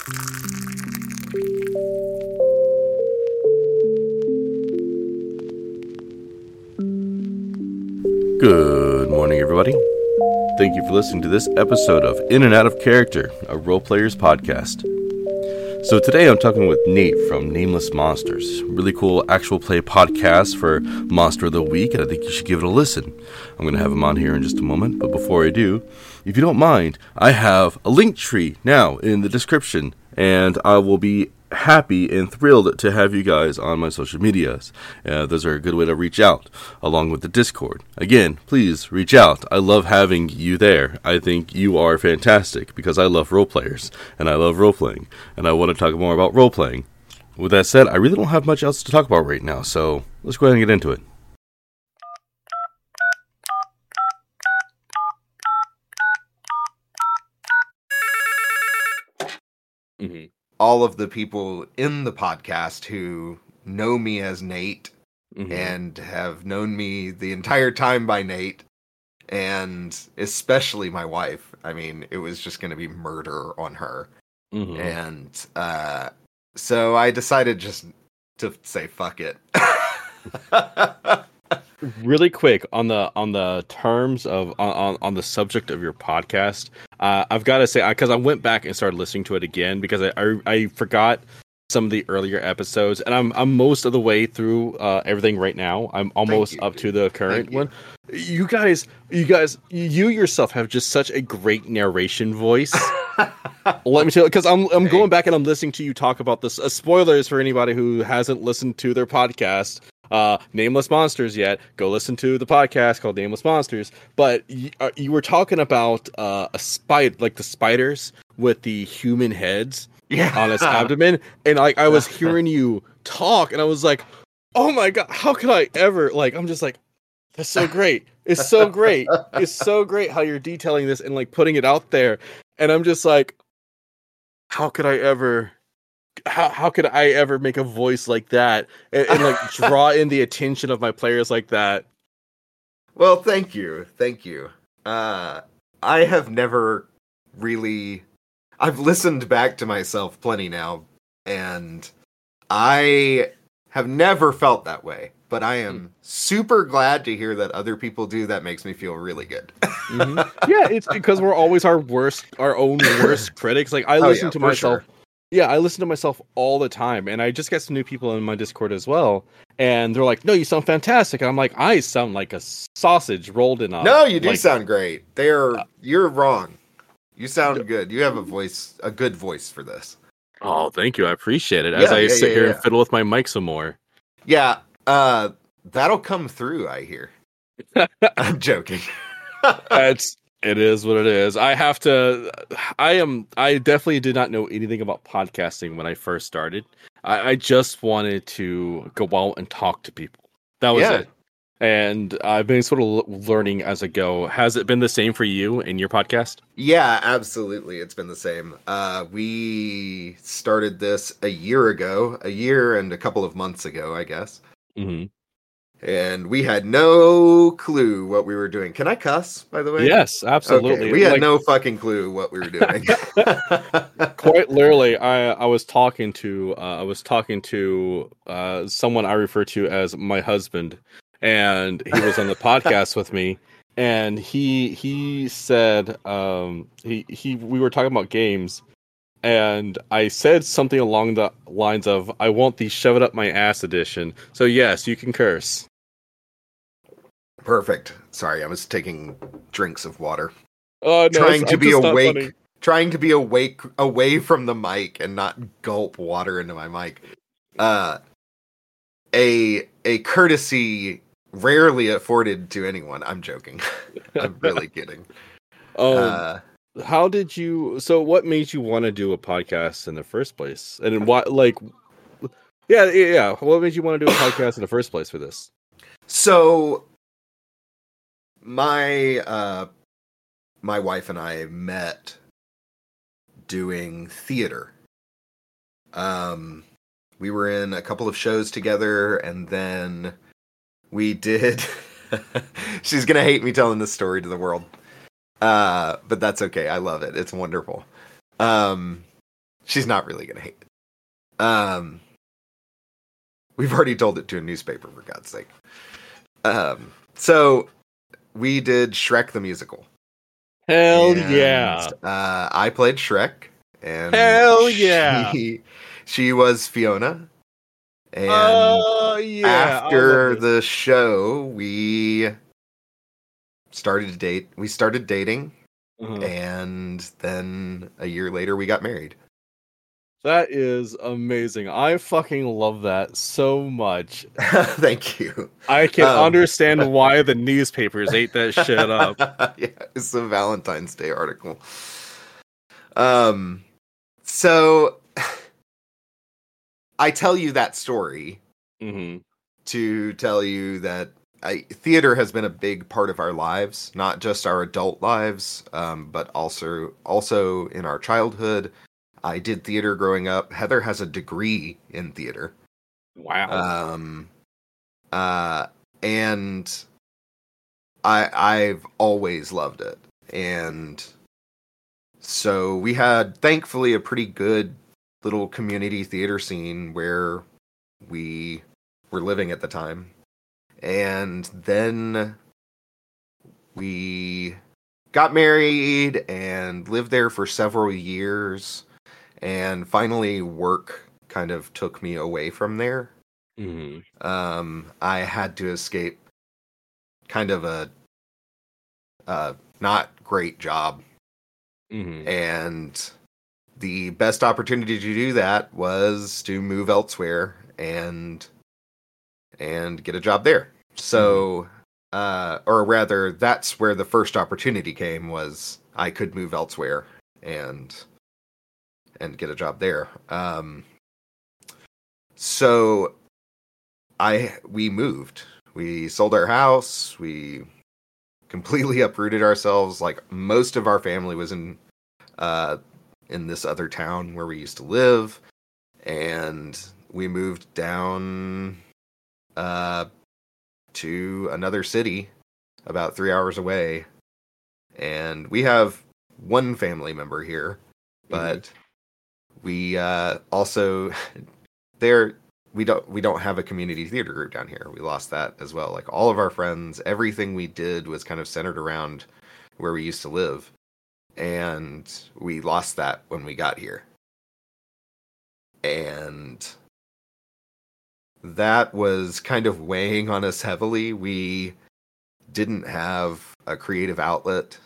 Good morning, everybody. Thank you for listening to this episode of In and Out of Character, a role players podcast. So, today I'm talking with Nate from Nameless Monsters. Really cool actual play podcast for Monster of the Week, and I think you should give it a listen. I'm going to have him on here in just a moment, but before I do, if you don't mind, I have a Linktree now in the description, and I will be happy and thrilled to have you guys on my social medias. Uh, those are a good way to reach out, along with the Discord. Again, please reach out. I love having you there. I think you are fantastic because I love role players and I love role playing, and I want to talk more about role playing. With that said, I really don't have much else to talk about right now, so let's go ahead and get into it. All of the people in the podcast who know me as Nate Mhm. and have known me the entire time by Nate, and especially my wife. I mean, it was just going to be murder on her. Mhm. And uh, so I decided just to say fuck it. really quick on the on the terms of on on, the subject of your podcast. Uh, i've got to say because I, went back and started listening to it again because I, I i forgot some of the earlier episodes and i'm i'm most of the way through uh, everything right now. I'm almost you, up dude. to the current Thank one. You guys you guys you yourself have just such a great narration voice. Let me tell you because i'm i'm going back and i'm listening to you talk about this. Uh, spoilers for anybody who hasn't listened to their podcast uh nameless monsters yet. Go listen to the podcast called nameless monsters. But you, uh, you were talking about uh a spider like the spiders with the human heads yeah. on its abdomen. And like i was hearing you talk and i was like oh my god how could i ever like i'm just like that's so great. It's so great. It's so great how you're detailing this and like putting it out there. And i'm just like how could i ever how, how could i ever make a voice like that and, and like draw in the attention of my players like that Well, thank you. Thank you. Uh I have never really I've listened back to myself plenty now and I have never felt that way, but I am super glad to hear that other people do that makes me feel really good. yeah it's because we're always our worst our own worst critics like i Oh, listen yeah, to myself sure. Yeah i listen to myself all the time and i just get some new people in my discord as well and they're like no you sound fantastic and i'm like i sound like a sausage rolled in a no, you do like- sound great. They're you're wrong. You sound good. You have a voice a good voice for this. oh thank you i appreciate it as Yeah, i yeah, sit yeah, here yeah. and fiddle with my mic some more Yeah, uh that'll come through, I hear. I'm joking. it's it is what it is i have to i am i definitely did not know anything about podcasting when i first started i, I just wanted to go out and talk to people that was Yeah. it and i've been sort of learning as i go has it been the same for you in your podcast Yeah, absolutely. It's been the same. Uh, we started this a year ago, a year and a couple of months ago, I guess. mm-hmm. And we had no clue what we were doing. Can I cuss, by the way? yes absolutely Okay, we had Like, no fucking clue what we were doing. quite literally i i was talking to uh, i was talking to uh someone i refer to as my husband and he was on the podcast with me and he he said um he he we were talking about games and i said something along the lines of i want the shove it up my ass edition so yes you can curse Perfect. Sorry, I was taking drinks of water. oh no trying to I'm be awake trying to be awake away from the mic and not gulp water into my mic. Uh a a courtesy rarely afforded to anyone. I'm joking. I'm really kidding. Um uh how did you so what made you want to do a podcast in the first place? And what like yeah yeah what made you want to do a podcast in the first place for this? So my uh my wife and i met doing theater. Um we were in a couple of shows together and then we did she's gonna hate me telling this story to the world. Uh but that's okay. I love it. It's wonderful. Um she's not really gonna hate it. Um, we've already told it to a newspaper for God's sake. Um, so we did Shrek the musical. Hell And, yeah. Uh, I played Shrek, and Hell yeah. she, she was Fiona. And Oh yeah. After the show, we started to date. We started dating, Uh-huh. and then a year later, we got married. That is amazing. I fucking love that so much. Thank you. I can Um, understand why the newspapers ate that shit up. yeah, it's a Valentine's Day article. Um, so I tell you that story hmm to tell you that I, theater has been a big part of our lives, not just our adult lives, um, but also also in our childhood. I did theater growing up. Heather has a degree in theater. Wow. Um, uh, and I I've always loved it, and so we had thankfully a pretty good little community theater scene where we were living at the time, and then we got married and lived there for several years, and finally work kind of took me away from there. Hmm um, I had to escape kind of a uh, not great job, hmm and the best opportunity to do that was to move elsewhere and and get a job there. So, uh, or rather, that's where the first opportunity came was I could move elsewhere and and get a job there. Um, so I we moved. We sold our house. We completely uprooted ourselves. Like most of our family was in uh in this other town where we used to live and we moved down uh to another city about 3 hours away. And we have one family member here, but we uh also there we don't we don't have a community theater group down here. We lost that as well. Like all of our friends, everything we did was kind of centered around where we used to live. And we lost that when we got here. And that was kind of weighing on us heavily. We didn't have a creative outlet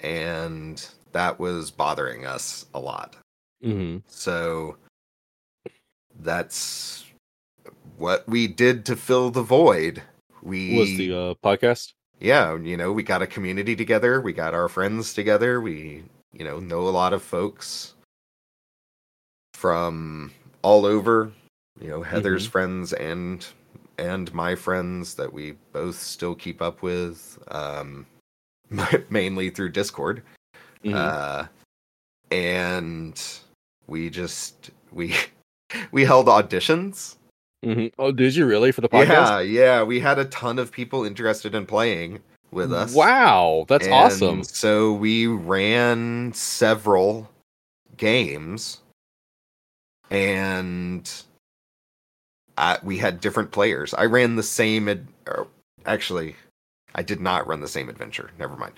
and that was bothering us a lot. Hmm So that's what we did to fill the void. We Was the uh, podcast? yeah, you know, we got a community together, we got our friends together, we, you know, know a lot of folks from all over, you know, Heather's friends and and my friends that we both still keep up with um mainly through Discord. Mhm. Uh, and we just we we held auditions. Mhm. Oh, did you really for the podcast? Yeah, yeah, we had a ton of people interested in playing with us. Wow, that's And awesome. So we ran several games, and I, we had different players. I ran the same. Ad, or actually, I did not run the same adventure. Never mind.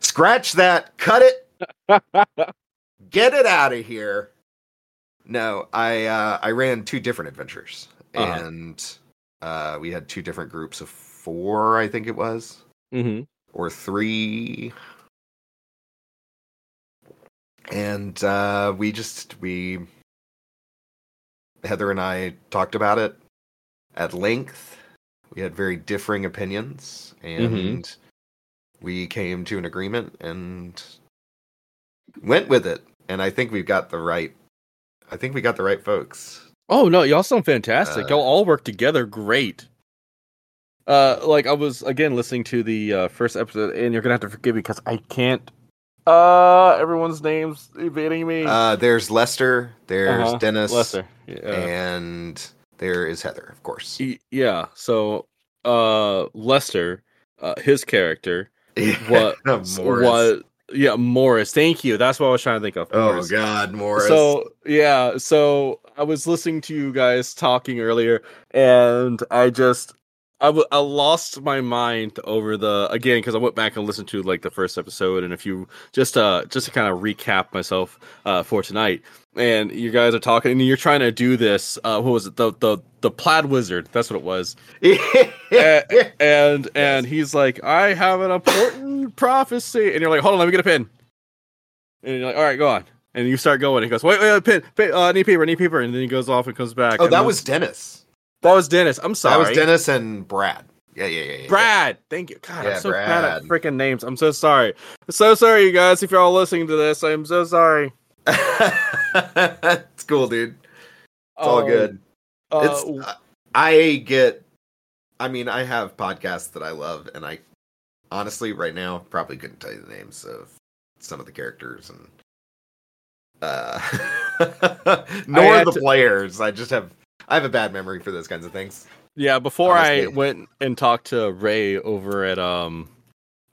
Scratch that. Cut it. Get it out of here. No, I uh, I ran two different adventures, Uh-huh. and uh, we had two different groups of four. I think it was hmm or three. And uh, we just we Heather and I talked about it at length. We had very differing opinions, and we came to an agreement and went with it. And I think we've got the right. I think we got the right folks. Oh no, y'all sound fantastic. Uh, y'all all work together great. Uh, like I was again listening to the uh, first episode, and you're gonna have to forgive me because I can't. Uh, everyone's names evading me. Uh, there's Lester. There's Uh-huh, Dennis. Lester. Yeah. And there is Heather, of course. Yeah. So, uh, Lester, uh, his character, what was Yeah, Morris. Thank you. That's what I was trying to think of. Oh God, Morris. So yeah, so I was listening to you guys talking earlier, and I just I, w- I lost my mind over the again because I went back and listened to like the first episode and a few just uh just to kind of recap myself uh for tonight. And you guys are talking and you're trying to do this. Uh, what was it? The the the plaid wizard. That's what it was. and and, and he's like, I have an important prophecy, and you're like, hold on, let me get a pen. And you're like, all right, go on. And you start going. He goes, wait, wait, wait pen, pen uh, need paper, need paper, and then he goes off and comes back. oh, that was Dennis. that was Dennis. I'm sorry, That was Dennis and Brad. Yeah, yeah, yeah, yeah. Brad. Thank you. God, Yeah, I'm so bad at freaking names. I'm so sorry. So sorry, you guys. If you're all listening to this, I'm so sorry. It's cool, dude. It's all Um, good. uh, it's I get. I mean, I have podcasts that I love, and I honestly, right now, probably couldn't tell you the names of some of the characters and uh nor the to- players. I just have I have a bad memory for those kinds of things. Yeah, before I went and talked to Ray over at um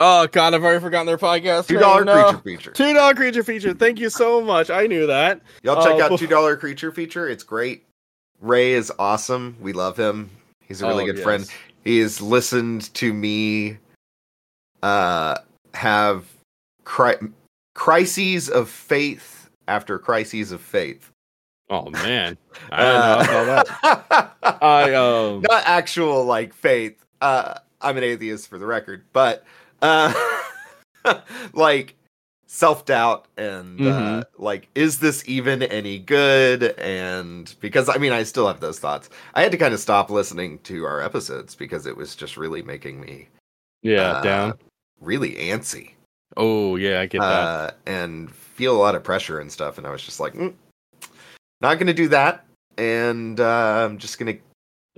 Oh god, I've already forgotten their podcast. Two dollar No. creature feature. Two dollar creature feature. Thank you so much. I knew that. Y'all check Uh, out two dollar creature feature. It's great. Ray is awesome. We love him. He's a really Oh, good yes. friend. He has listened to me uh have cri- crises of faith after crises of faith. Oh man, I didn't know about that. that. I um Not actual like faith. Uh I'm an atheist for the record, but uh like self-doubt and uh, Mhm. like is this even any good and because I mean I still have those thoughts. I had to kind of stop listening to our episodes because it was just really making me yeah uh, down. really antsy Oh yeah, I get that. uh, and feel a lot of pressure and stuff. And I was just like, mm, not going to do that. And uh, I'm just going to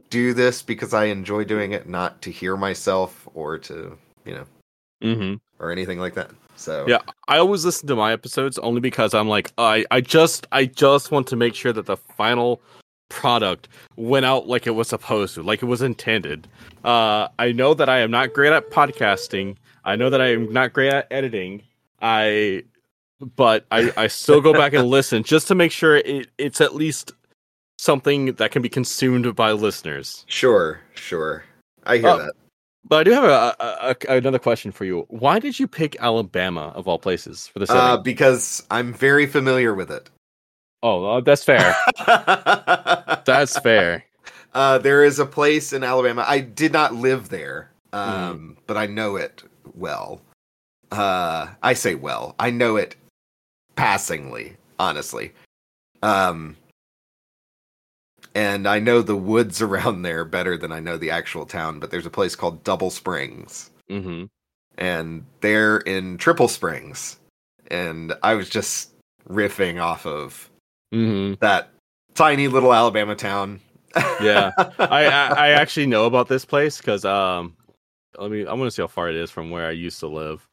do this because I enjoy doing it, not to hear myself or to, you know, hmm or anything like that. So, Yeah, I always listen to my episodes only because I'm like, I, I just, I just want to make sure that the final product went out like it was supposed to, like it was intended. Uh, I know that I am not great at podcasting. I know that I am not great at editing. I, but I, I still go back and listen just to make sure it, it's at least something that can be consumed by listeners. sure, sure. I hear Oh, that. But I do have a, a, a another question for you. Why did you pick Alabama of all places for the setting? Uh, because I'm very familiar with it. oh, that's fair. That's fair. Uh, there is a place in Alabama. I did not live there, um, Mm-hmm. but I know it well. Uh, I say well. I know it passingly, honestly. Um, and I know the woods around there better than I know the actual town. But there's a place called Double Springs, hmm and they're in Triple Springs. And I was just riffing off of hmm that tiny little Alabama town. Yeah. I, I I actually know about this place because um, let me. I want to see how far it is from where I used to live.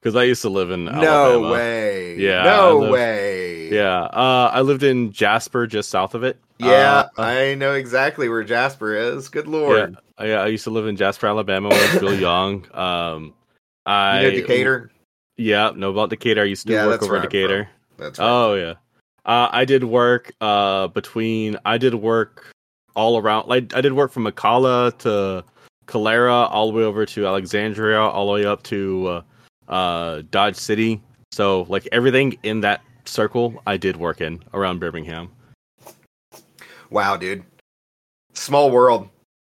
Because I used to live in No Alabama. way. Yeah, No live- way. Yeah. Uh, I lived in Jasper, just south of it. Yeah, Uh, I know exactly where Jasper is. Good lord. I, I used to live in Jasper, Alabama when I was really young. Um, I You know Decatur? Yeah, know about Decatur. I used to Yeah, work over Decatur. That's right. Oh yeah. Uh, I did work uh between I did work all around like I did work from McCalla to Calera all the way over to Alexandria all the way up to uh, uh Dodge City. So like everything in that circle I did work in around Birmingham. Wow, dude. Small world.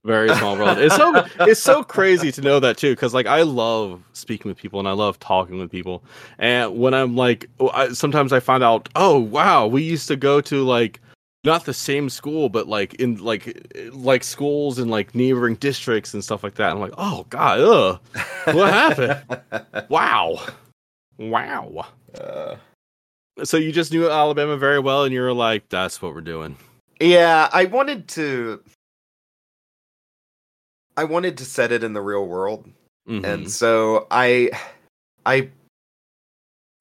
Very small world. It's so it's so crazy to know that too, because like I love speaking with people and I love talking with people. And when I'm like, I, sometimes I find out, oh wow, we used to go to like not the same school, but like in like like schools in like neighboring districts and stuff like that. I'm like, oh god, ugh, what happened? wow, wow. Uh, So you just knew Alabama very well, and you were like, that's what we're doing. Yeah, I wanted to. I wanted to set it in the real world, Mhm. and so I, I,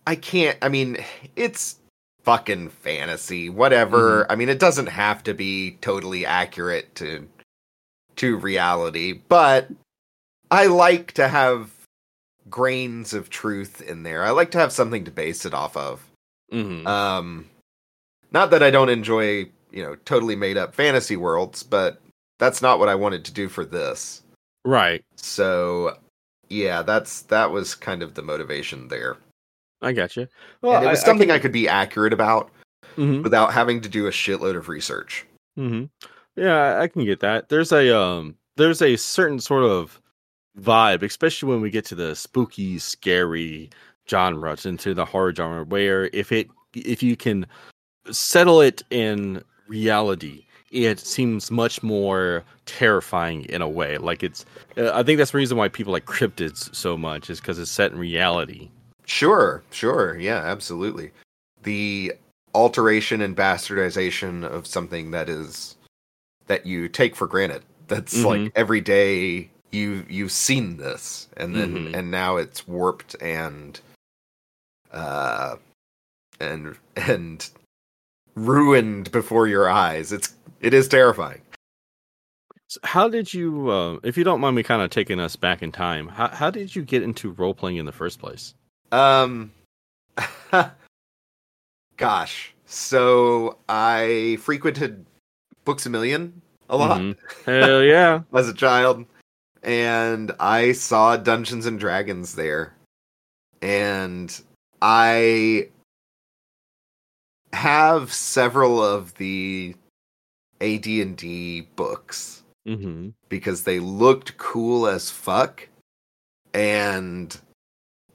I can't. I mean, it's fucking fantasy, whatever. I mean, it doesn't have to be totally accurate to to reality, but I like to have grains of truth in there. I like to have something to base it off of. hmm Um, not that I don't enjoy, you know, totally made up fantasy worlds, but that's not what I wanted to do for this. right. So, yeah, that's that was kind of the motivation there. I got you. and it was something I, could be accurate about hmm without having to do a shitload of research. hmm Yeah, I can get that. There's a um, there's a certain sort of vibe, especially when we get to the spooky, scary genre, into the horror genre, where if it if you can settle it in reality, it seems much more terrifying in a way. Like it's, uh, I think that's the reason why people like cryptids so much is because it's set in reality. Sure, sure, yeah, absolutely. The alteration and bastardization of something that is that you take for granted. That's Mhm. like every day you you've seen this and then Mhm. and now it's warped and uh and and ruined before your eyes. It's it is terrifying. So how did you, uh, if you don't mind me kind of taking us back in time, how how did you get into role playing in the first place? Um gosh. So I frequented Books a Million a lot Mhm. Hell yeah. as a child and I saw Dungeons and Dragons there. And I have several of the AD&D books hmm because they looked cool as fuck and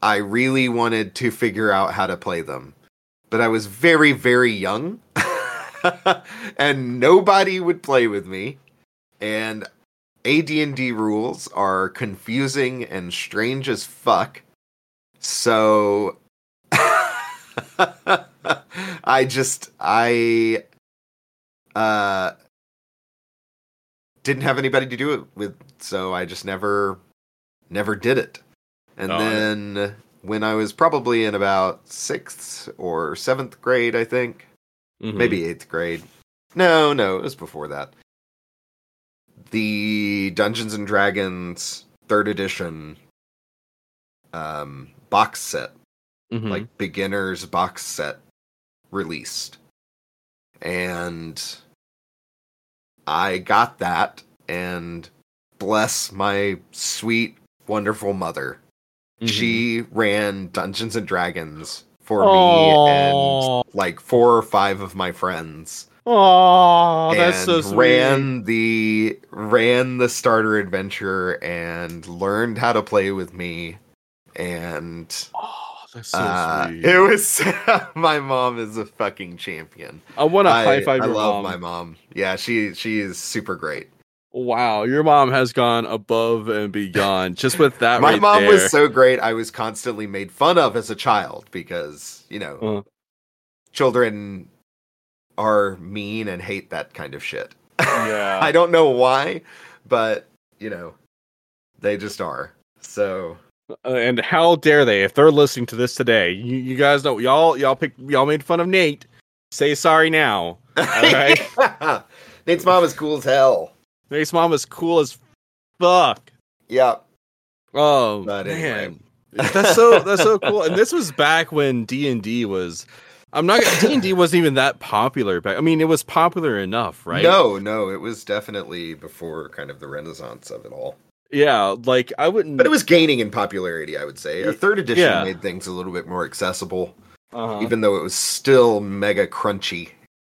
I really wanted to figure out how to play them. But I was very very young and nobody would play with me and AD&D rules are confusing and strange as fuck. So I just I uh didn't have anybody to do it with, so I just never never did it. And Oh, yeah. then when I was probably in about 6th or 7th grade, I think, Mhm. maybe 8th grade. No, no, it was before that. The Dungeons and Dragons 3rd edition um box set Mhm. like beginners box set released and i got that and bless my sweet wonderful mother Mhm. she ran dungeons and dragons for Aw. me and like four or five of my friends Oh, that's so sweet. ran the ran the starter adventure and learned how to play with me and that's so uh, sweet. it was my mom is a fucking champion. I want to high five I love mom. my mom. Yeah, she she is super great. Wow, your mom has gone above and beyond just with that. my right mom there. was so great. I was constantly made fun of as a child because you know Uh. children are mean and hate that kind of shit. Yeah. I don't know why, but you know they just are. So Uh, and how dare they? If they're listening to this today, you, you guys know y'all y'all pick y'all made fun of Nate. Say sorry now. right. Nate's mom is cool as hell. Nate's mom is cool as fuck. Yep. Oh But anyway. man, that's so that's so cool. And this was back when D and D was. I'm not D and D wasn't even that popular back. I mean, it was popular enough, right? No, no, it was definitely before kind of the renaissance of it all. Yeah, like I wouldn't. But it was gaining in popularity, I would say. A third edition Yeah. made things a little bit more accessible, uh even though it was still mega crunchy.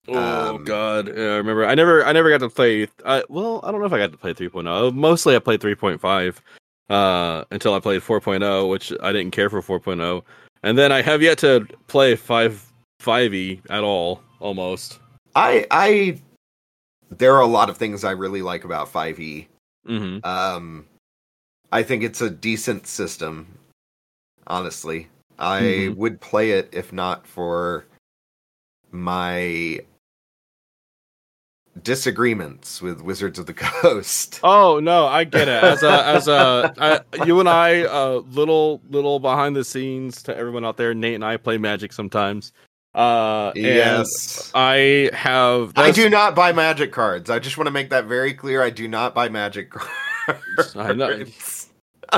Oh Um, god, yeah, I remember. I never, I never got to play. Uh, well, I don't know if I got to play 3.0. Mostly, I played 3.5 uh, until I played 4.0, which I didn't care for 4.0, and then I have yet to play 5 5e at all. Almost. I I there are a lot of things I really like about 5e. Hmm Um I think it's a decent system. Honestly, I Mhm. would play it if not for my disagreements with Wizards of the Coast. Oh no, I get it. As a, as a, I, you and I, uh, little, little behind the scenes to everyone out there. Nate and I play Magic sometimes. Uh, yes. I have. I do not buy magic cards. I just want to make that very clear. I do not buy magic cards. I know.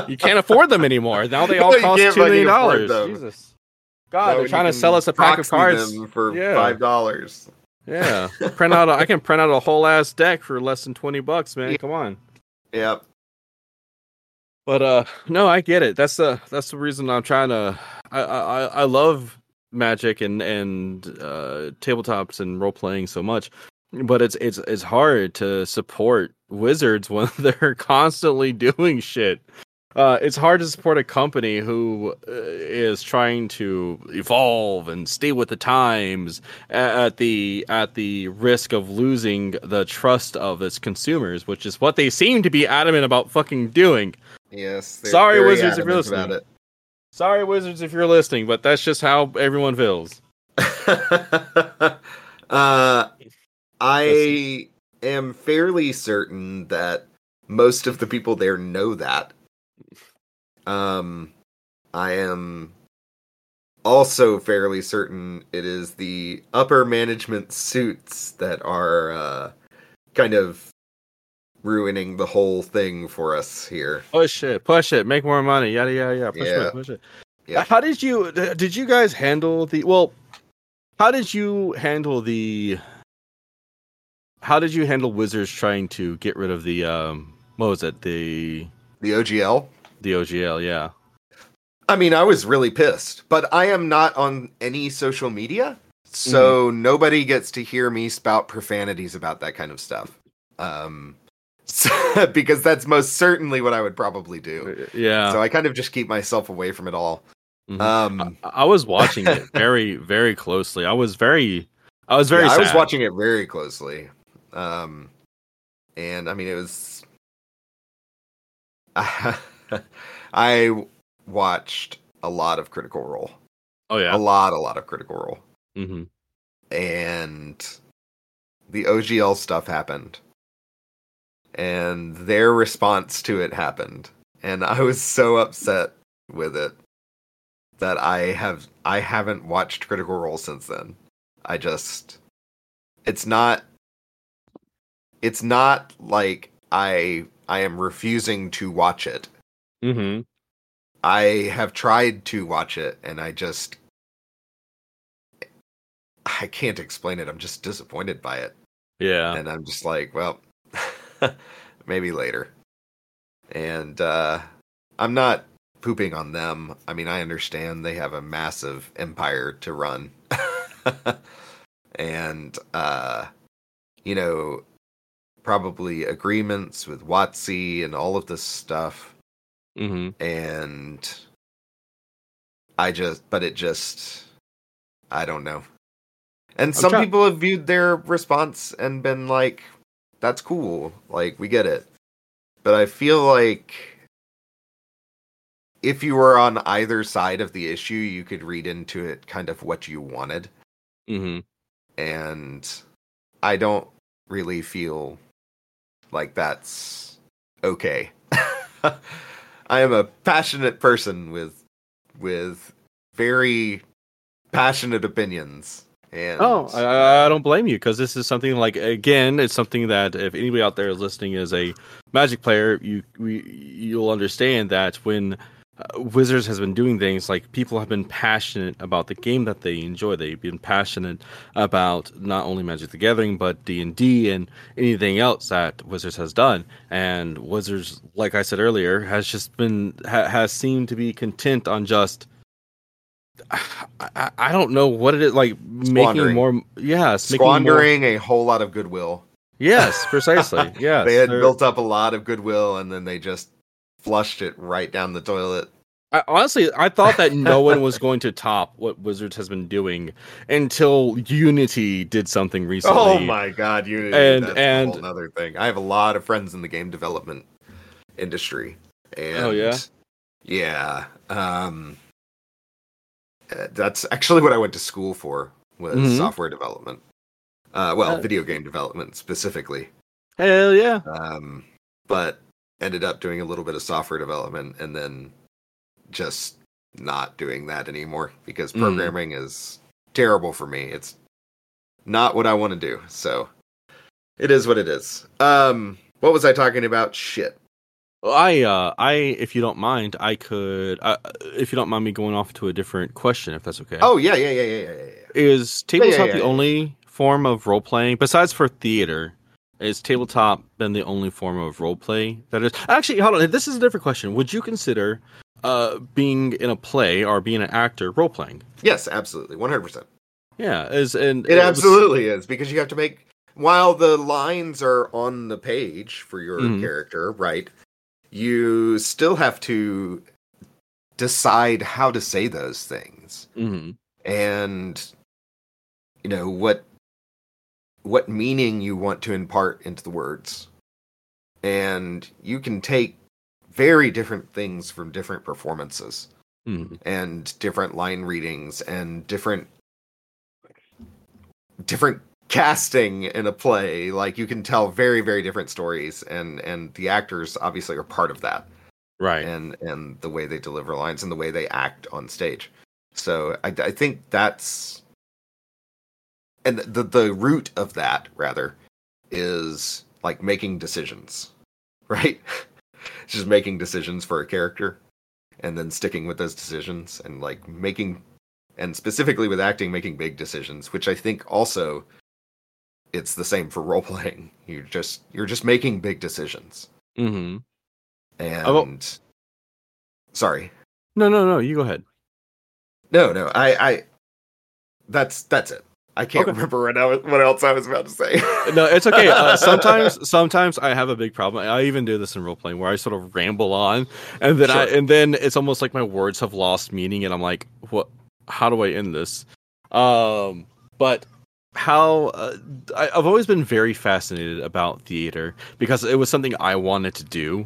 You can't afford them anymore. Now they all cost two million dollars. Jesus. God, No, they're trying to sell us a pack of cards. for Yeah. five dollars. Yeah, print out. A, I can print out a whole ass deck for less than twenty bucks, man. Yeah. Come on. Yep. But uh, no, I get it. That's the that's the reason I'm trying to. I I I love Magic and and uh, tabletops and role playing so much, but it's it's it's hard to support Wizards when they're constantly doing shit. Uh, it's hard to support a company who uh, is trying to evolve and stay with the times at the at the risk of losing the trust of its consumers, which is what they seem to be adamant about fucking doing. Yes. Sorry, Wizards, if you're adamant about listening. Sorry, Wizards, if you're listening, but that's just how everyone feels. uh, I am fairly certain that most of the people there know that. Um, I am also fairly certain it is the upper management suits that are uh, kind of ruining the whole thing for us here. Push it, push it, make more money, yada yada yada. Push Yeah. it, push it. Yeah. How did you? Did you guys handle the? Well, how did you handle the? How did you handle Wizards trying to get rid of the? Um, what was it? The The OGL. the OGL, yeah. I mean, I was really pissed, but I am not on any social media, so nobody gets to hear me spout profanities about that kind of stuff. Um, so- because that's most certainly what I would probably do. Yeah. So I kind of just keep myself away from it all. Mhm. Um, I, I was watching it very, very closely. I was very, I was very. yeah, I was watching it very closely. Um, and I mean, it was. I watched a lot of Critical Role. Oh yeah. A lot, a lot of Critical Role. Mm-hmm. and the OGL stuff happened. And their response to it happened. And I was so upset with it that I have I haven't watched Critical Role since then. I just it's not it's not like I I am refusing to watch it. hmm I have tried to watch it and I just I can't explain it. I'm just disappointed by it. Yeah. And I'm just like, well, maybe later. And uh I'm not pooping on them. I mean, I understand they have a massive empire to run. and uh you know, probably agreements with WotC and all of this stuff hmm and I just, but it just, I don't know. And some try- people have viewed their response and been like, "That's cool, like we get it." But I feel like if you were on either side of the issue, you could read into it kind of what you wanted, hmm and I don't really feel like that's okay. I am a passionate person with with very passionate opinions. And Oh, I, I don't blame you because this is something like again, it's something that if anybody out there is listening is a Magic player, you we, you'll understand that when uh, Wizards has been doing things like people have been passionate about the game that they enjoy. They've been passionate about not only Magic the Gathering but D and D and anything else that Wizards has done. And Wizards, like I said earlier, has just been ha, has seemed to be content on just. I, I- don't know what it is like making more yes making more- squandering a whole lot of goodwill. yes precisely yes they had built up a lot of goodwill and then they just flushed it right down the toilet. I, honestly, I thought that no one was going to top what Wizards has been doing until Unity did something recently. Oh my god, Unity! And- that's and- a whole other thing. I have a lot of friends in the game development industry, and Oh, yeah? yeah. Um, uh, that's actually what I went to school for was Mhm. software development. Uh, well, Uh, video game development specifically. Hell yeah! Um, but ended up doing a little bit of software development and then just not doing that anymore because Mm. programming is terrible for me. It's not what I want to do. So it is what it is. Um, what was I talking about? Shit. I, uh, I, if you don't mind, I could, uh, if you don't mind me going off to a different question, if that's okay. Oh yeah, yeah, yeah, yeah, yeah, yeah. is tabletop yeah, the yeah. only form of role playing besides for theater? Is tabletop been the only form of role play that is? Actually, hold on. This is a different question. Would you consider uh, being in a play or being an actor role playing? Yes, absolutely, one hundred percent. Yeah, is and It was- absolutely is because you have to make while the lines are on the page for your Mhm. character, right? You still have to decide how to say those things Mhm. and you know what what meaning you want to impart into the words. And you can take very different things from different performances Mhm. and different line readings and different different casting in a play like you can tell very very different stories and and the actors obviously are part of that. Right. and and the way they deliver lines and the way they act on stage. So i, I think that's and the the root of that rather is like making decisions right? Just making decisions for a character and then sticking with those decisions and like making and specifically with acting making big decisions which i think also it's the same for role playing You're just you're just making big decisions Mm-hmm. and Oh, sorry No, no, no. You go ahead. no no i i that's that's it i can't Okay. remember right now what else i was about to say No, it's okay. Uh, sometimes, sometimes I have a big problem. I even do this in role playing where I sort of ramble on, and then I, and then it's almost like my words have lost meaning, and I'm like, what? How do I end this? Um, but how? Uh, I, I've always been very fascinated about theater because it was something I wanted to do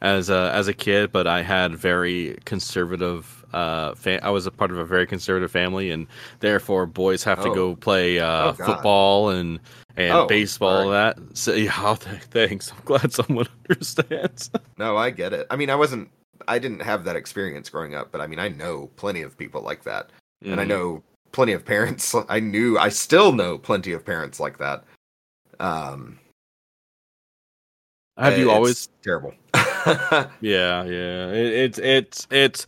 as a as a kid, but I had very conservative. Uh, fa- I was a part of a very conservative family, and therefore boys have to Oh. go play uh, Oh, football and and Oh, baseball and that. So yeah, oh, th- thanks. I'm glad someone understands. no i get it i mean i wasn't i didn't have that experience growing up but i mean i know plenty of people like that and Mm-hmm. I know plenty of parents. I knew, I still know plenty of parents like that. Um, Have you always? terrible? Yeah, yeah. It, it's it's it's.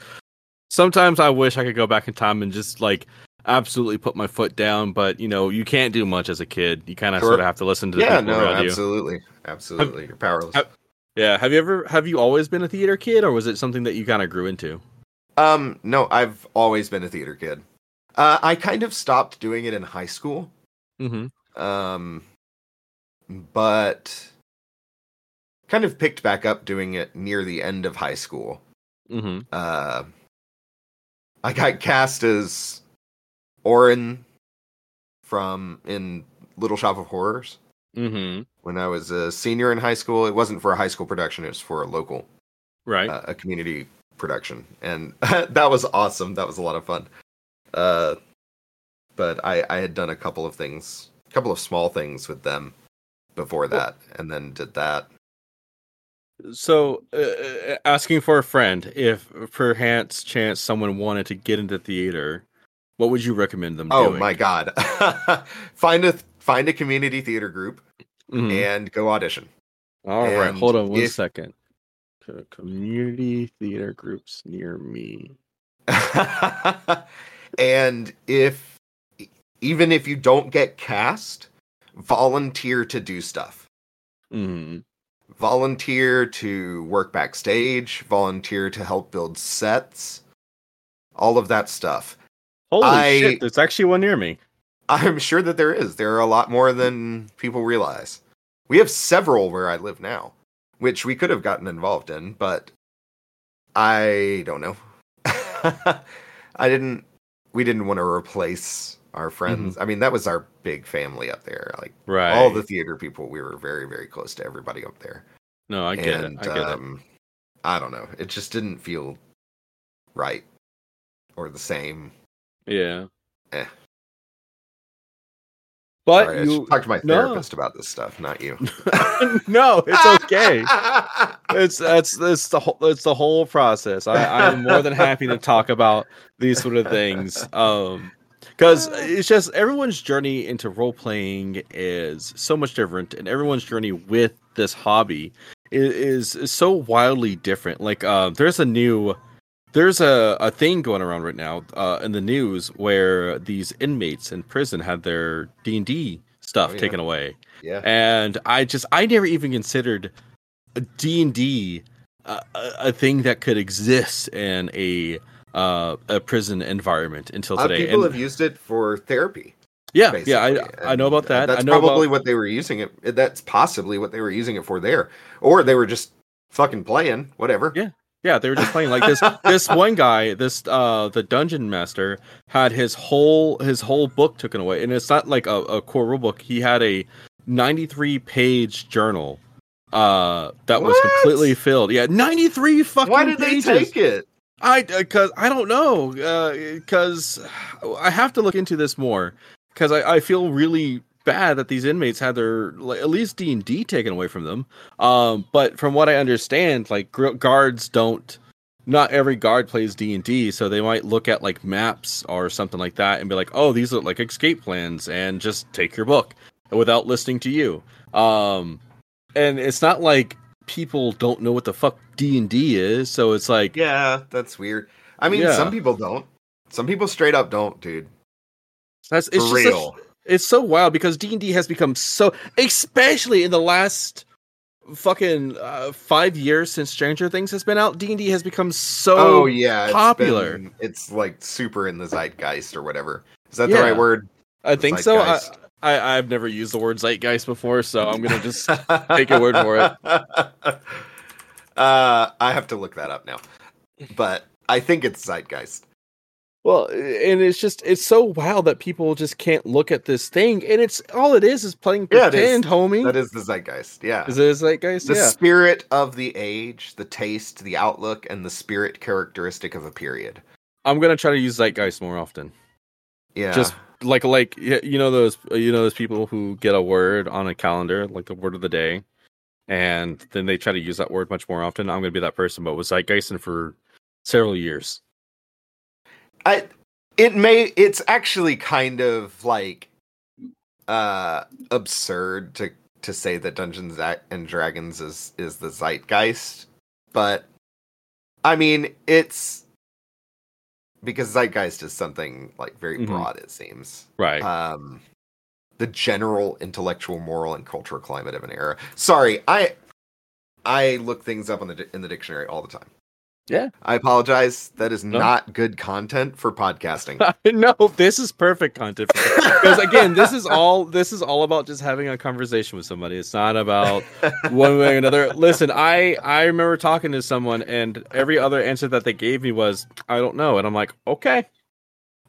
Sometimes I wish I could go back in time and just like absolutely put my foot down, but you know you can't do much as a kid. You kind of Sure. sort of have to listen to the yeah, people no, around you. absolutely, absolutely. You're powerless. have- Yeah. Have you ever have you always been a theater kid, or was it something that you kind of grew into? Um, no, I've always been a theater kid. Uh, I kind of stopped doing it in high school. Mm-hmm. Um, but kind of picked back up doing it near the end of high school. Mm-hmm. uh I got cast as Orin from in Little Shop of Horrors Mm-hmm. when I was a senior in high school. It wasn't for a high school production; it was for a local, Right. uh, a community production, and that was awesome. That was a lot of fun. Uh, but I I had done a couple of things, a couple of small things with them before that, and then did that. So, uh, asking for a friend, if perchance chance someone wanted to get into theater, what would you recommend them Oh doing? my god! find a find a community theater group Mhm. and go audition. All right, and hold on one if- second. Community theater groups near me. and if even if you don't get cast, volunteer to do stuff. hmm Volunteer to work backstage, volunteer to help build sets. All of that stuff. Holy I- shit! There's actually one near me. I'm sure that there is. There are a lot more than people realize. We have several where I live now, which we could have gotten involved in, but I don't know. I didn't. We didn't want to replace our friends. I mean, that was our big family up there. Like Right. all the theater people, we were very, very close to everybody up there. No, I get and it. I get um, I don't know. It just didn't feel right or the same. Yeah. Eh. But Sorry, you talk to my no. therapist about this stuff, not you. no, it's okay. it's that's it's the whole it's the whole process. I, I'm more than happy to talk about these sort of things. Um because it's just everyone's journey into role playing is so much different and everyone's journey with this hobby is, is so wildly different. Like, uh, there's a new, there's a, a thing going around right now uh, in the news where these inmates in prison had their D and D stuff Oh, yeah. taken away, Yeah. and I just I never even considered D and D a a thing that could exist in a uh, a prison environment until Uh, today. people And- have used it for therapy. yeah, basically. yeah, I I know about that. That's I know probably about, what they were using it. That's possibly what they were using it for there, or they were just fucking playing. Whatever. Yeah. Yeah, they were just playing like this. this one guy, this uh, the dungeon master, had his whole his whole book taken away, and it's not like a, a core rule book. He had a ninety three page journal, uh, that was completely filled. Yeah, ninety three fucking. Why did they take it? I because I don't know because I have to look into this more because I, I feel really bad that these inmates had their like, at least D and D taken away from them. Um, but from what I understand, like gr- guards don't. Not every guard plays D and D, so they might look at like maps or something like that and be like, "Oh, these look like escape plans," and just take your book without listening to you. Um, and it's not like people don't know what the fuck D and D is, so it's like, Yeah, that's weird. I mean, Yeah. some people don't. Some people straight up don't, dude. That's For it's just real. such- it's so wild because D and D has become so, especially in the last fucking uh, five years since Stranger Things has been out. D and D has become so. oh yeah, it's popular. been- It's, like super in the zeitgeist or whatever. Is that Yeah. the right word? I think so. I, I I've never used the word zeitgeist before, so I'm gonna just take your word for it. Uh, I have to look that up now, but I think it's zeitgeist. Well, uh, and it's just it's so wild that people just can't look at this thing, and it's all it is is playing Yeah, it is. pretend, homie. That is the zeitgeist. Yeah. Is it a zeitgeist? the yeah. spirit of the age, the taste, the outlook, and the spirit characteristic of a period. I'm gonna try to use zeitgeist more often. Yeah. Just like like you know those uh, you know those people who get a word on a calendar like the word of the day and then they try to use that word much more often i'm gonna be that person but with zeitgeisting for several years I it may it's actually kind of like uh absurd to to say that Dungeons and Dragons is is the zeitgeist, but I mean it's because zeitgeist is something like very Mhm. broad it seems. right Um the general intellectual, moral and cultural climate of an era. Sorry, I I look things up on the in the dictionary all the time. Yeah. I apologize. That is No. not good content for podcasting. no this is perfect content because again this is all this is all about just having a conversation with somebody it's not about one way or another listen i i remember talking to someone and every other answer that they gave me was i don't know and i'm like okay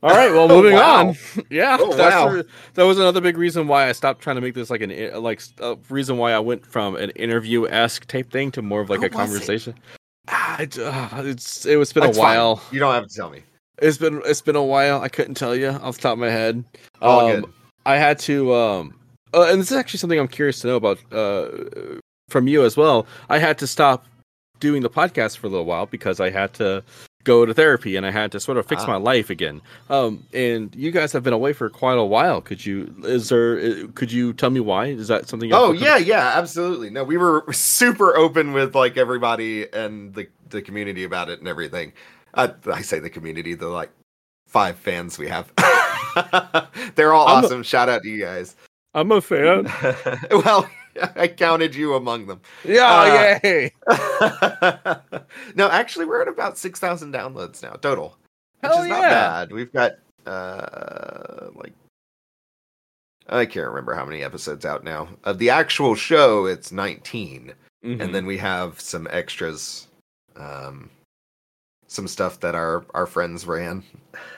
all right well oh, moving Wow. on yeah Oh, wow. the- that was another big reason why i stopped trying to make this like an like a reason why i went from an interview-esque type thing to more of like a conversation. it? It, uh, it's it was been That's a fine. while You don't have to tell me. it's been it's been a while. I couldn't tell you off the top of my head. All Um, good. I had to, um, uh, and this is actually something I'm curious to know about uh, from you as well. I had to stop doing the podcast for a little while because I had to go to therapy and I had to sort of fix Ah. my life again. Um, and you guys have been away for quite a while. Could you? Is there? uh, Could you tell me why? Is that something? you Oh yeah, yeah, absolutely. No, we were super open with like everybody and the the community about it and everything. Uh, I say the community, the like five fans we have. They're all I'm a- awesome. Shout out to you guys. I'm a fan. well, I counted you among them. Yeah, Uh, yay! no, actually, we're at about six thousand downloads now total, which Hell is not yeah. bad. We've got uh like I can't remember how many episodes out now. Of the actual show, it's 19 Mhm. and then we have some extras um some stuff that our our friends ran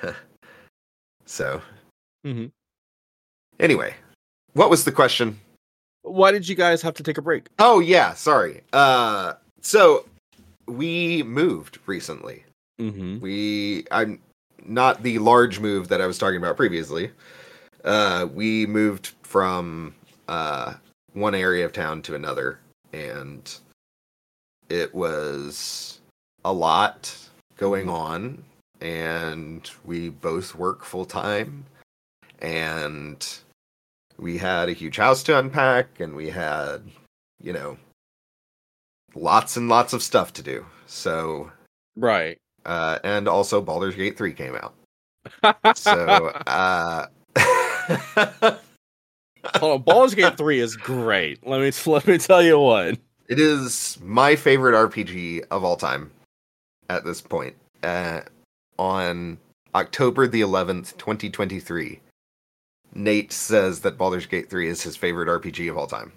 so Mhm. anyway what was the question why did you guys have to take a break? oh yeah sorry uh so we moved recently Mm-hmm. we i'm not the large move that i was talking about previously uh we moved from uh one area of town to another and it was a lot going on and we both work full time and we had a huge house to unpack and we had you know lots and lots of stuff to do. So, Right. uh, and also Baldur's Gate 3 came out. So, uh, Hold on, Baldur's Gate 3 is great. Let me let me tell you what. it is my favorite RPG of all time at this point. Uh, on October the 11th, 2023, Nate says that Baldur's Gate 3 is his favorite RPG of all time.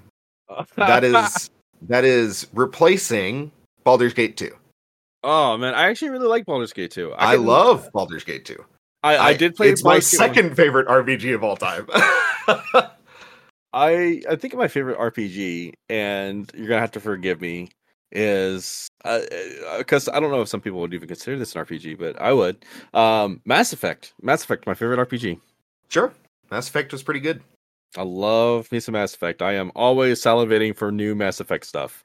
That is that is replacing Baldur's Gate 2. Oh man, I actually really like Baldur's Gate 2. I, can- love Baldur's Gate 2. I, I did play It's my Baldur's Gate one. second favorite RPG of all time. I I think my favorite RPG, and you're gonna have to forgive me, is because I don't know if some people would even consider this an RPG, but I would. Um, Mass Effect. Mass Effect, my favorite RPG. sure. Mass Effect was pretty good. I love me some Mass Effect. I am always salivating for new Mass Effect stuff.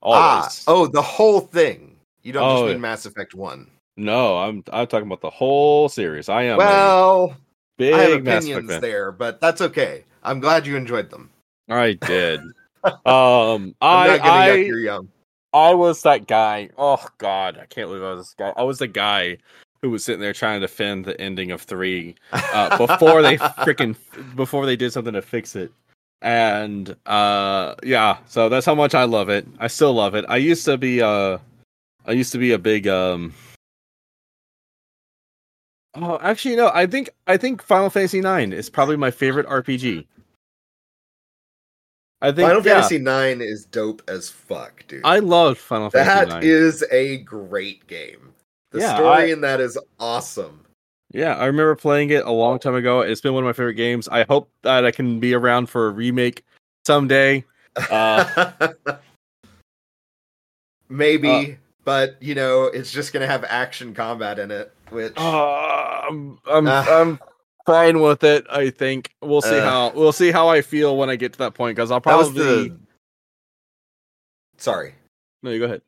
Always. Ah, oh, the whole thing. You don't Oh, just mean Mass Effect 1. No, I'm I'm talking about the whole series. I am well, big I have opinions there, but that's okay. I'm glad you enjoyed them. I did. um, I'm I I up you're young. I was that guy. Oh God, I can't believe I was this guy. I was the guy who was sitting there trying to defend the ending of three uh, before they freaking before they did something to fix it. And uh, yeah, so that's how much I love it. I still love it. I used to be uh, I used to be a big um. Oh, actually, no. I think I think Final Fantasy Nine is probably my favorite RPG. I think Final yeah, Fantasy 9 is dope as fuck, dude. I love Final Fantasy That Nine. is a great game. The Yeah, story I- in that is awesome. Yeah, I remember playing it a long time ago. It's been one of my favorite games. I hope that I can be around for a remake someday. Uh, Maybe, but you know, it's just gonna have action combat in it, which Uh, I'm I'm, Uh. I'm fine with it. I think we'll see Uh. how we'll see how I feel when I get to that point because I'll probably the. Sorry. no. You go ahead.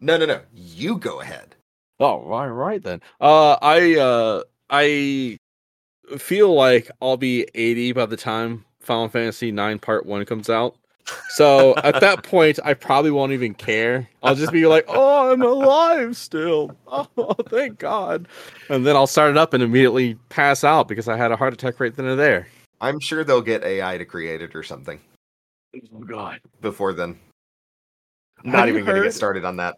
No, no, no. You go ahead. Oh, right, right then. Uh, I uh I feel like I'll be 80 by the time Final Fantasy 9 Part 1 comes out. So at that point, I probably won't even care. I'll just be like, "Oh, I'm alive still! Oh, thank God!" And then I'll start it up and immediately pass out because I had a heart attack right then and there. I'm sure they'll get AI to create it or something Oh God! before then. Have Not even gonna get started on that.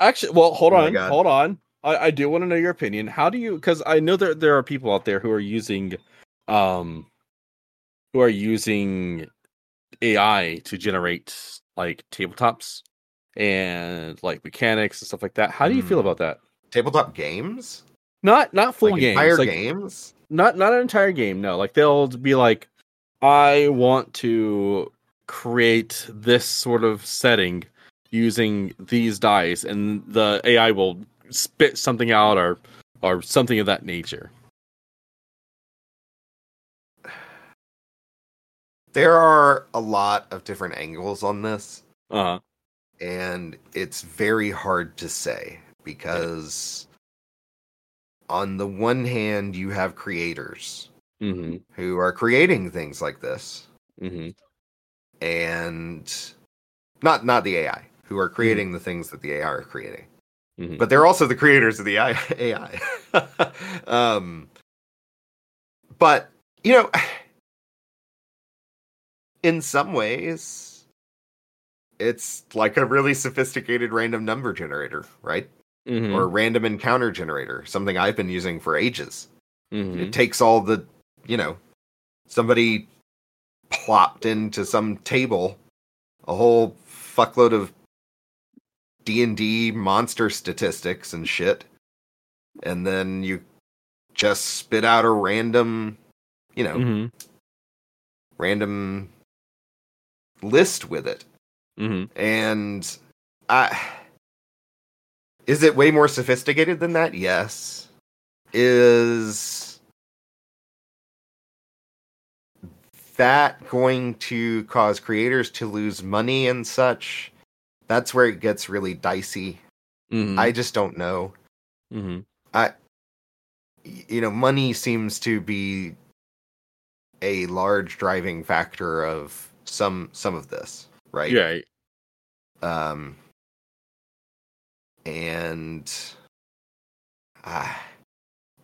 Actually, well, hold Oh on, hold on. I, I do want to know your opinion. How do you? Because I know there there are people out there who are using, um, who are using AI to generate like tabletops and like mechanics and stuff like that. How do you feel Hmm. about that? Tabletop games? Not not full like games, entire like games? not not an entire game. No, like they'll be like, I want to create this sort of setting using these dice, and the AI will spit something out or or something of that nature. There are a lot of different angles on this, Uh and it's very hard to say because on the one hand you have creators hmm who are creating things like this hmm and not not the AI who are creating the things that the AI are creating hmm but they're also the creators of the AI. um, but you know, in some ways, it's like a really sophisticated random number generator, right? hmm Or random encounter generator, something I've been using for ages. hmm It takes all the, you know, somebody plopped into some table a whole fuckload of D&D monster statistics and shit. And then you just spit out a random, you know, hmm random list with it. hmm And I is it way more sophisticated than that? Yes. Is that going to cause creators to lose money and such? That's where it gets really dicey. hmm I just don't know. hmm Y- You know, money seems to be a large driving factor of some some of this, right? Yeah. Um, and uh,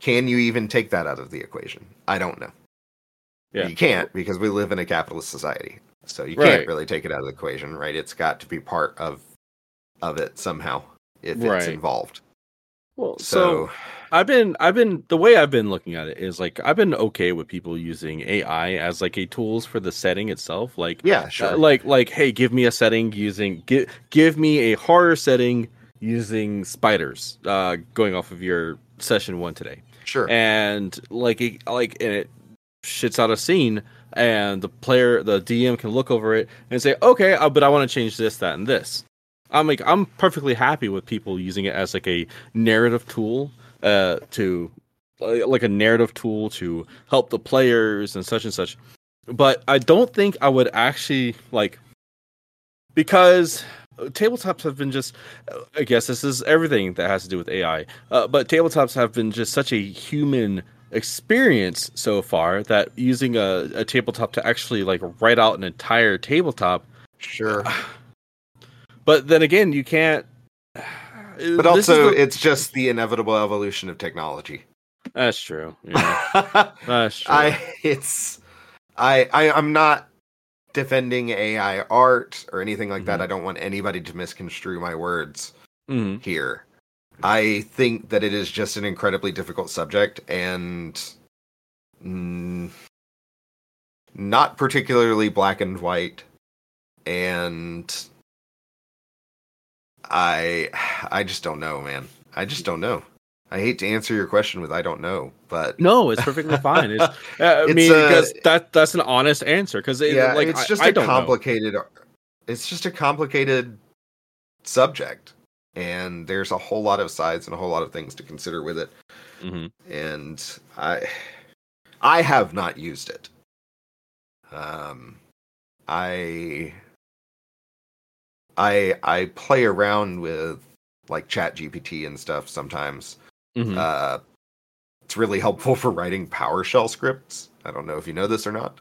can you even take that out of the equation? I don't know. Yeah. You can't because we live in a capitalist society. So you Right. can't really take it out of the equation, right? It's got to be part of of it somehow if it's involved. Well, So, so I've been I've been the way I've been looking at it is like I've been okay with people using AI as like a tools for the setting itself. Like yeah, sure. uh, like like hey, give me a setting using give give me a horror setting using spiders. Uh, going off of your session one today, sure. and like it, like and it shits out a scene. And the player, the DM can look over it and say, "Okay, uh, but I want to change this, that, and this." I'm like, I'm perfectly happy with people using it as like a narrative tool, uh, to uh, like a narrative tool to help the players and such and such. But I don't think I would actually like because tabletops have been just. I guess this is everything that has to do with AI. Uh, but tabletops have been just such a human experience so far that using a, a tabletop to actually like write out an entire tabletop sure. but then again, you can't. But also, it's just the inevitable evolution of technology. that's true. Yeah, that's true. I it's, I, I, I'm not defending AI art or anything like that. Mhm. I don't want anybody to misconstrue my words Mhm. here. I think that it is just an incredibly difficult subject and mm, not particularly black and white. And I, I just don't know, man. I just don't know. I hate to answer your question with I don't know, but No, it's perfectly fine. It's, uh, I It's, mean, uh, because that that's an honest answer. Because it, yeah, like it's just I a know. complicated. It's just a complicated subject, and there's a whole lot of sides and a whole lot of things to consider with it. Mhm. And I, I have not used it. Um, I, I, I play around with like Chat GPT and stuff sometimes. Mhm. Uh, it's really helpful for writing PowerShell scripts. I don't know if you know this or not.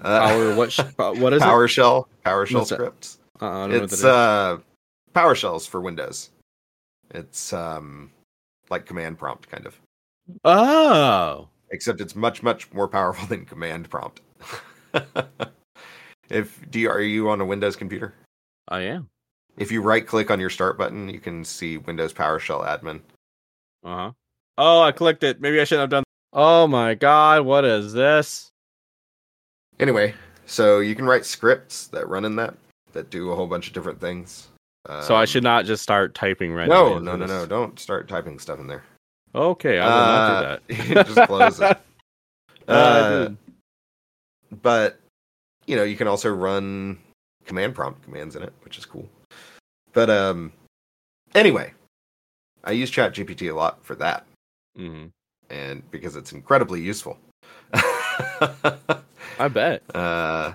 Uh, Power what? sh- uh, what is PowerShell PowerShell What's scripts. Uh, I don't know what It's uh PowerShells for Windows. It's um like command prompt kind of. oh, Except it's much much more powerful than command prompt. if do you, are you on a Windows computer? I am. If you right click on your start button, you can see Windows PowerShell admin. Uh huh. Oh, I clicked it. Maybe I shouldn't have done. Oh my god, what is this? Anyway, so you can write scripts that run in that that do a whole bunch of different things. So I Um, should not just start typing right No, no, no, no! Don't start typing stuff in there. Okay, I will not Uh, do that. just close it. Uh, Uh, but you know, you can also run command prompt commands in it, which is cool. But um, anyway, I use ChatGPT a lot for that, Mhm. and because it's incredibly useful. I bet. uh,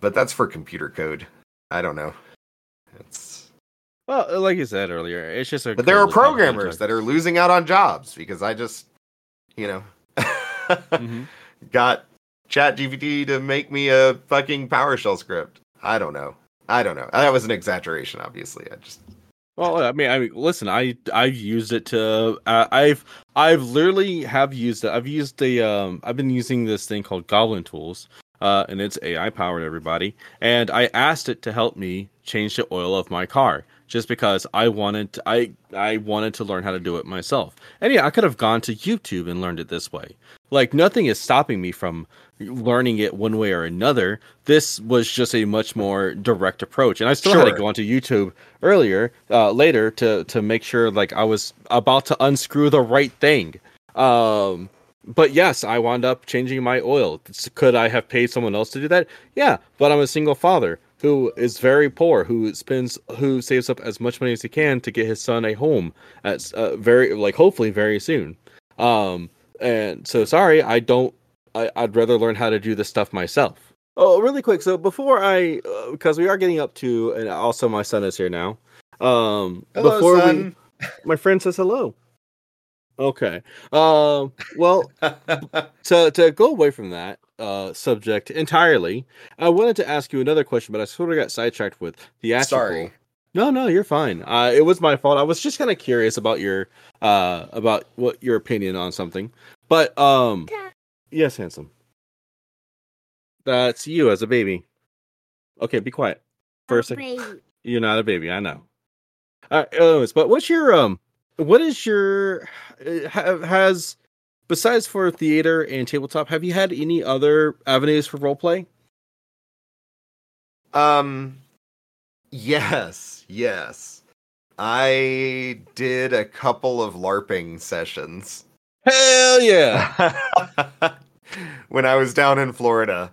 but that's for computer code. I don't know. It's Well, like you said earlier, it's just a. but there are programmers that are losing out on jobs because I just, you know, Mhm. got ChatGPT to make me a fucking PowerShell script. I don't know. I don't know. That was an exaggeration, obviously. I just Well, I mean, I mean, listen, I I've used it to uh, I've I've literally have used it. I've used the um I've been using this thing called Goblin Tools, uh, and it's AI powered. Everybody, and I asked it to help me change the oil of my car just because I wanted to, I I wanted to learn how to do it myself. And yeah, I could have gone to YouTube and learned it this way. Like nothing is stopping me from learning it one way or another. This was just a much more direct approach, and I still had to go onto YouTube earlier, uh, later to to make sure like I was about to unscrew the right thing. Um, but yes, I wound up changing my oil. Could I have paid someone else to do that? Yeah, but I'm a single father who is very poor, who spends, who saves up as much money as he can to get his son a home at uh, very, like hopefully very soon. Um, and so sorry, I don't. I, I'd rather learn how to do this stuff myself. Oh, really quick. So before I, uh, because we are getting up to, and also my son is here now. Um, before we, my friend says hello. Okay. Um. well, to to go away from that uh subject entirely, I wanted to ask you another question, but I sort of got sidetracked with theatrical. Sorry. No, no, you're fine. Uh, it was my fault. I was just kind of curious about your uh about what your opinion on something. But um, yes, handsome. That's you as a baby. Okay, be quiet for a second. You're not a baby, I know. Uh, anyways, but what's your um, what is your uh, have has besides for theater and tabletop, have you had any other avenues for roleplay? Um, yes, yes. I did a couple of LARPing sessions Hell yeah! when I was down in Florida.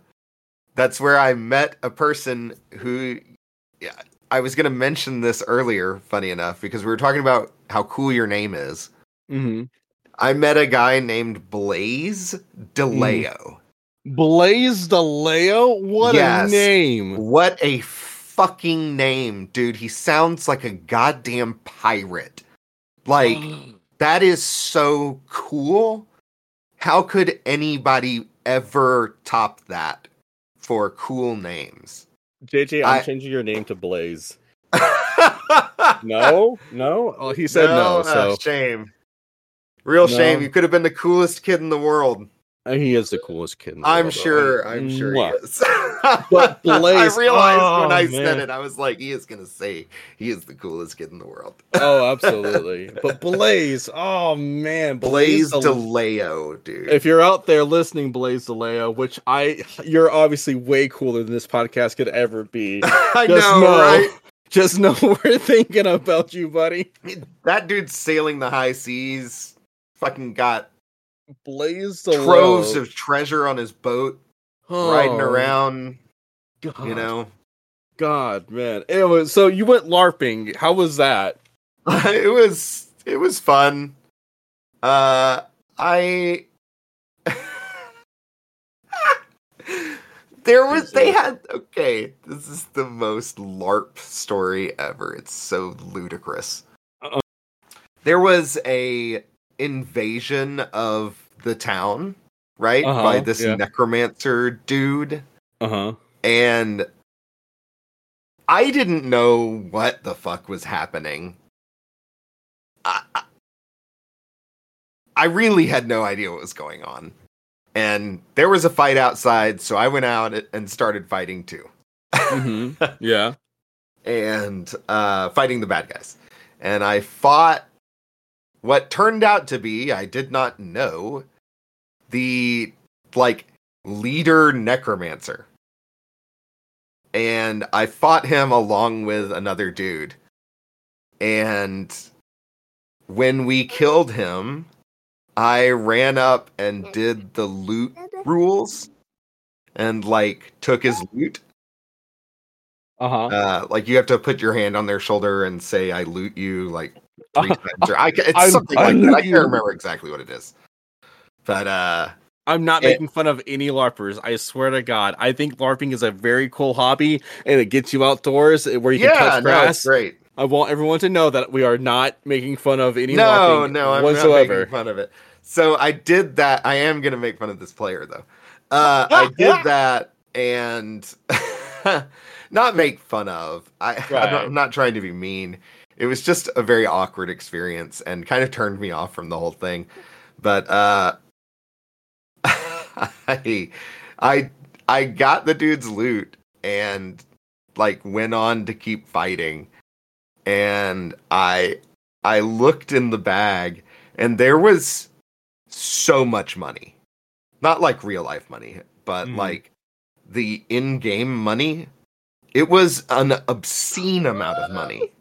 That's where I met a person who yeah, I was going to mention this earlier, funny enough, because we were talking about how cool your name is. mm-hmm. I met a guy named Blaze DeLeo. Blaze DeLeo, what Yes. a name! What a fucking name, dude. He sounds like a goddamn pirate. Like, that is so cool. How could anybody ever top that for cool names? JJ, I'm I- changing your name to Blaze. No, no. Oh, he said no. uh, so shame. Real No. shame. You could have been the coolest kid in the world. he is the coolest kid. In the I'm world, sure. I'm sure Mwah. he is. But Blaze- I realized when oh, I man. said it, I was like, he is gonna say he is the coolest kid in the world. Oh, absolutely. but Blaze, oh man, Blaze Del- DeLeo, dude. If you're out there listening, Blaze DeLeo, which I, you're obviously way cooler than this podcast could ever be. I Just know, know, right? Just know we're thinking about you, buddy. That dude's sailing the high seas. Fucking got Blaze DeLeo, troves of treasure on his boat, riding Oh, around. God, You know, God, man. It was so you went LARPing. How was that? it was it was fun. Uh, I there was they had okay. This is the most LARP story ever. It's so ludicrous. There was a invasion of the town, right, Uh-huh, by this yeah. necromancer dude Uh huh. and I didn't know what the fuck was happening. I, I, really had no idea what was going on. And there was a fight outside, so I went out and started fighting too. hmm Yeah. and uh, fighting the bad guys. And I fought what turned out to be, I did not know, the like leader necromancer. And I fought him along with another dude. And when we killed him, I ran up and did the loot rules and like took his loot Uh huh. uh, like you have to put your hand on their shoulder and say "I loot you" like three times. Or I, it's I- something I like that. I can't remember exactly what it is. But uh, I'm not it- making fun of any LARPers. I swear to God, I think LARPing is a very cool hobby, and it gets you outdoors eh, where you can yeah, touch no, grass. it's great. I want everyone to know that we are not making fun of any No, LARPing no, I'm not whatsoever. making fun of it. So I did that. I am gonna make fun of this player though. Uh, I did that and not make fun of. I, I'm, not, I'm not trying to be mean. It was just a very awkward experience and kind of turned me off from the whole thing. But uh, I, I, I got the dude's loot and like went on to keep fighting. And I, I looked in the bag and there was so much money. Not like real life money, but Mhm. like the in-game money. It was an obscene amount of money.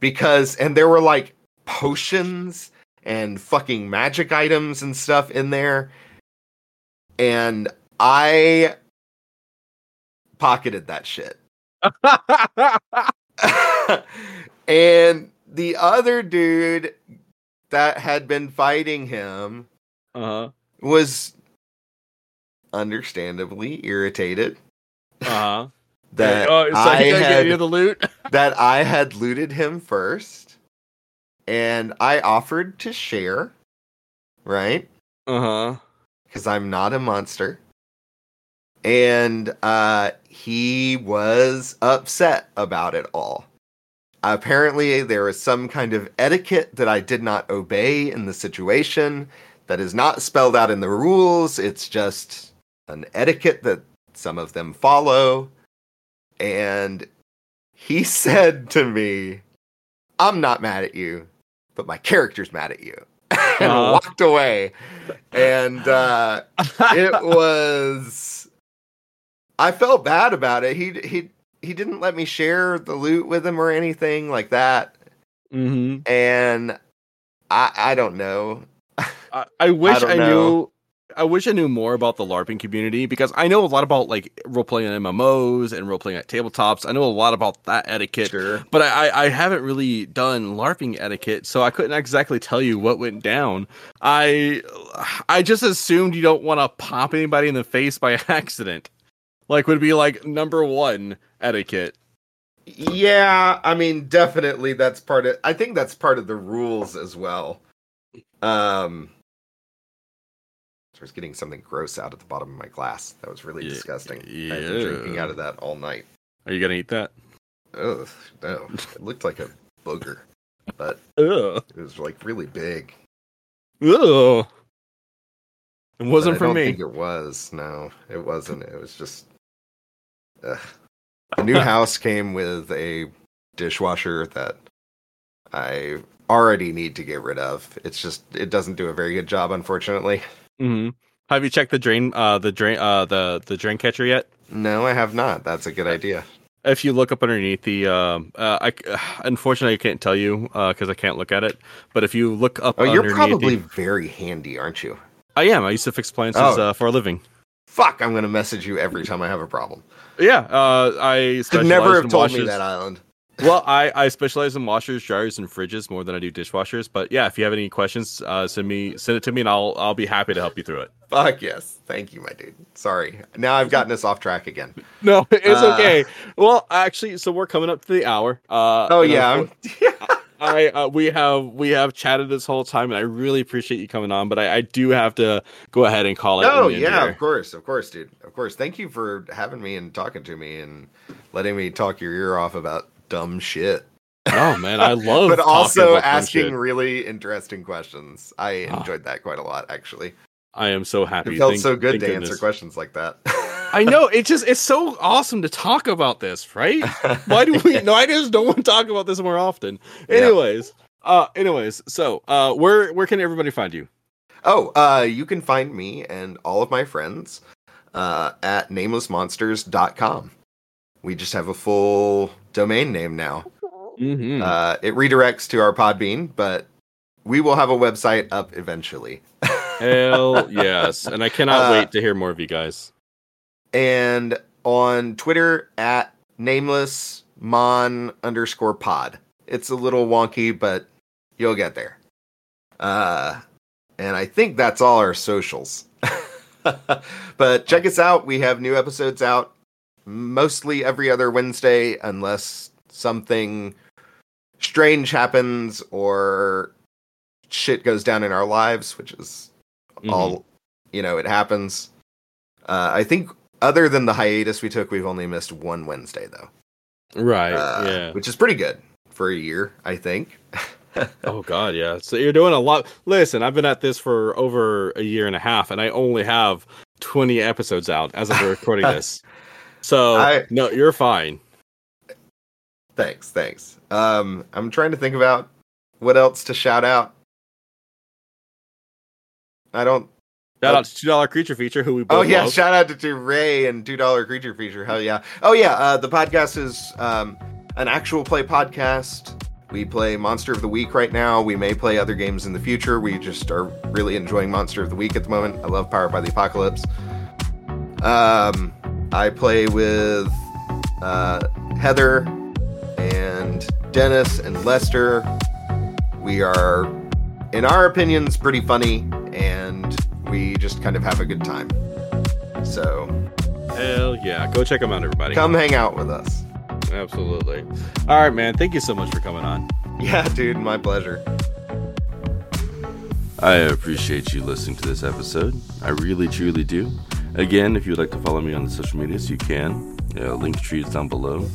Because and there were like potions and fucking magic items and stuff in there. And I pocketed that shit. and the other dude that had been fighting him uh-huh. was understandably irritated Uh-huh. that oh, so I he didn't you had the loot? that I had looted him first, and I offered to share, right? Uh huh. Because I'm not a monster. And uh, he was upset about it all. Apparently, there was some kind of etiquette that I did not obey in the situation that is not spelled out in the rules. It's just an etiquette that some of them follow. And he said to me, I'm not mad at you, but my character's mad at you. and Uh-huh. walked away. And uh, it was. I felt bad about it. He he he didn't let me share the loot with him or anything like that. hmm And I I don't know. I, I wish don't I, knew. I wish I knew more about the LARPing community because I know a lot about like role playing in MMOs and role playing at tabletops. I know a lot about that etiquette, Sure. but I, I I haven't really done LARPing etiquette, so I couldn't exactly tell you what went down. I I just assumed you don't want to pop anybody in the face by accident. Like would be like number one etiquette. Yeah, I mean, definitely that's part of. I think that's part of the rules as well. Um, I was getting something gross out at the bottom of my glass. That was really Yeah, disgusting. I've been drinking out of that all night. Are you gonna eat that? Ugh, no, it looked like a booger, but Ugh. it was like really big. Ugh. It wasn't for me. Think it was. No, it wasn't. It was just. Ugh. The new house came with a dishwasher that I already need to get rid of. It's just it doesn't do a very good job, unfortunately. Hmm Have you checked the drain, uh, the drain, uh, the the drain catcher yet? No, I have not. That's a good idea. If you look up underneath the, um, uh, I unfortunately I can't tell you because I can't look at it. But if you look up, Oh, you're underneath probably The, very handy, aren't you? I am. I used to fix appliances Oh. uh, for a living. Fuck, I'm gonna message you every time I have a problem. Yeah, uh, I could never have told me that, Island. Well, I, I specialize in washers, dryers, and fridges more than I do dishwashers. But yeah, if you have any questions, uh, send me send it to me, and I'll I'll be happy to help you through it. Fuck yes. Thank you, my dude. Sorry. Now I've gotten us off track again. No, it's Uh, okay. Well, actually, so we're coming up to the hour. Uh, Oh yeah. I uh, we have we have chatted this whole time, and I really appreciate you coming on. But I, I do have to go ahead and call it. Oh yeah, of course, of course, dude. Of course. Thank you for having me and talking to me and letting me talk your ear off about dumb shit. Oh man, I love. but also asking really interesting questions. I Ah. enjoyed that quite a lot, actually. I am so happy. It felt Thank- so good to goodness. answer questions like that. I know it just it's so awesome to talk about this, right? Why do we? No, I just don't want to talk about this more often. Yeah. Anyways, uh, anyways, so uh, where where can everybody find you? Oh, uh, you can find me and all of my friends uh, at namelessmonsters.com. We just have a full domain name now. Mm-hmm. Uh, it redirects to our Podbean, but we will have a website up eventually. Hell yes, and I cannot Uh, wait to hear more of you guys. and on Twitter at nameless mon underscore pod. It's a little wonky, but you'll get there. Uh, and I think that's all our socials. but check us out. We have new episodes out mostly every other Wednesday, unless something strange happens or shit goes down in our lives, which is Mhm. all you know, it happens. Uh, I think other than the hiatus we took, we've only missed one Wednesday though, right, uh, yeah. which is pretty good for a year, I think. Oh god, yeah. So you're doing a lot. Listen, I've been at this for over a year and a half, and I only have 20 episodes out as of recording this. So I- no, you're fine. thanks, thanks. Um, I'm trying to think about what else to shout out. I don't. Shout Oh. out to Two Dollar Creature Feature, who we both Oh yeah, love. shout out to, to Ray and Two Dollar Creature Feature. Hell yeah. Oh yeah, uh, the podcast is um, an actual play podcast. We play Monster of the Week right now. We may play other games in the future. We just are really enjoying Monster of the Week at the moment. I love Powered by the Apocalypse. Um, I play with uh, Heather and Dennis and Lester. We are, in our opinions, pretty funny, and we just kind of have a good time. So Hell yeah. Go check them out, everybody. come hang out with us. Absolutely. All right, man. Thank you so much for coming on. Yeah, dude, my pleasure. I appreciate you listening to this episode. I really, truly do. Again, if you'd like to follow me on the social medias, you can. Uh, Linktree is down below.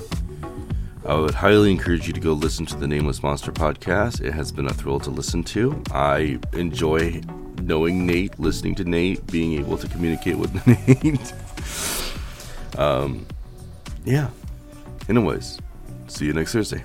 I would highly encourage you to go listen to the Nameless Monster podcast. It has been a thrill to listen to. I enjoy knowing Nate, listening to Nate, being able to communicate with Nate. um, yeah. Anyways, see you next Thursday.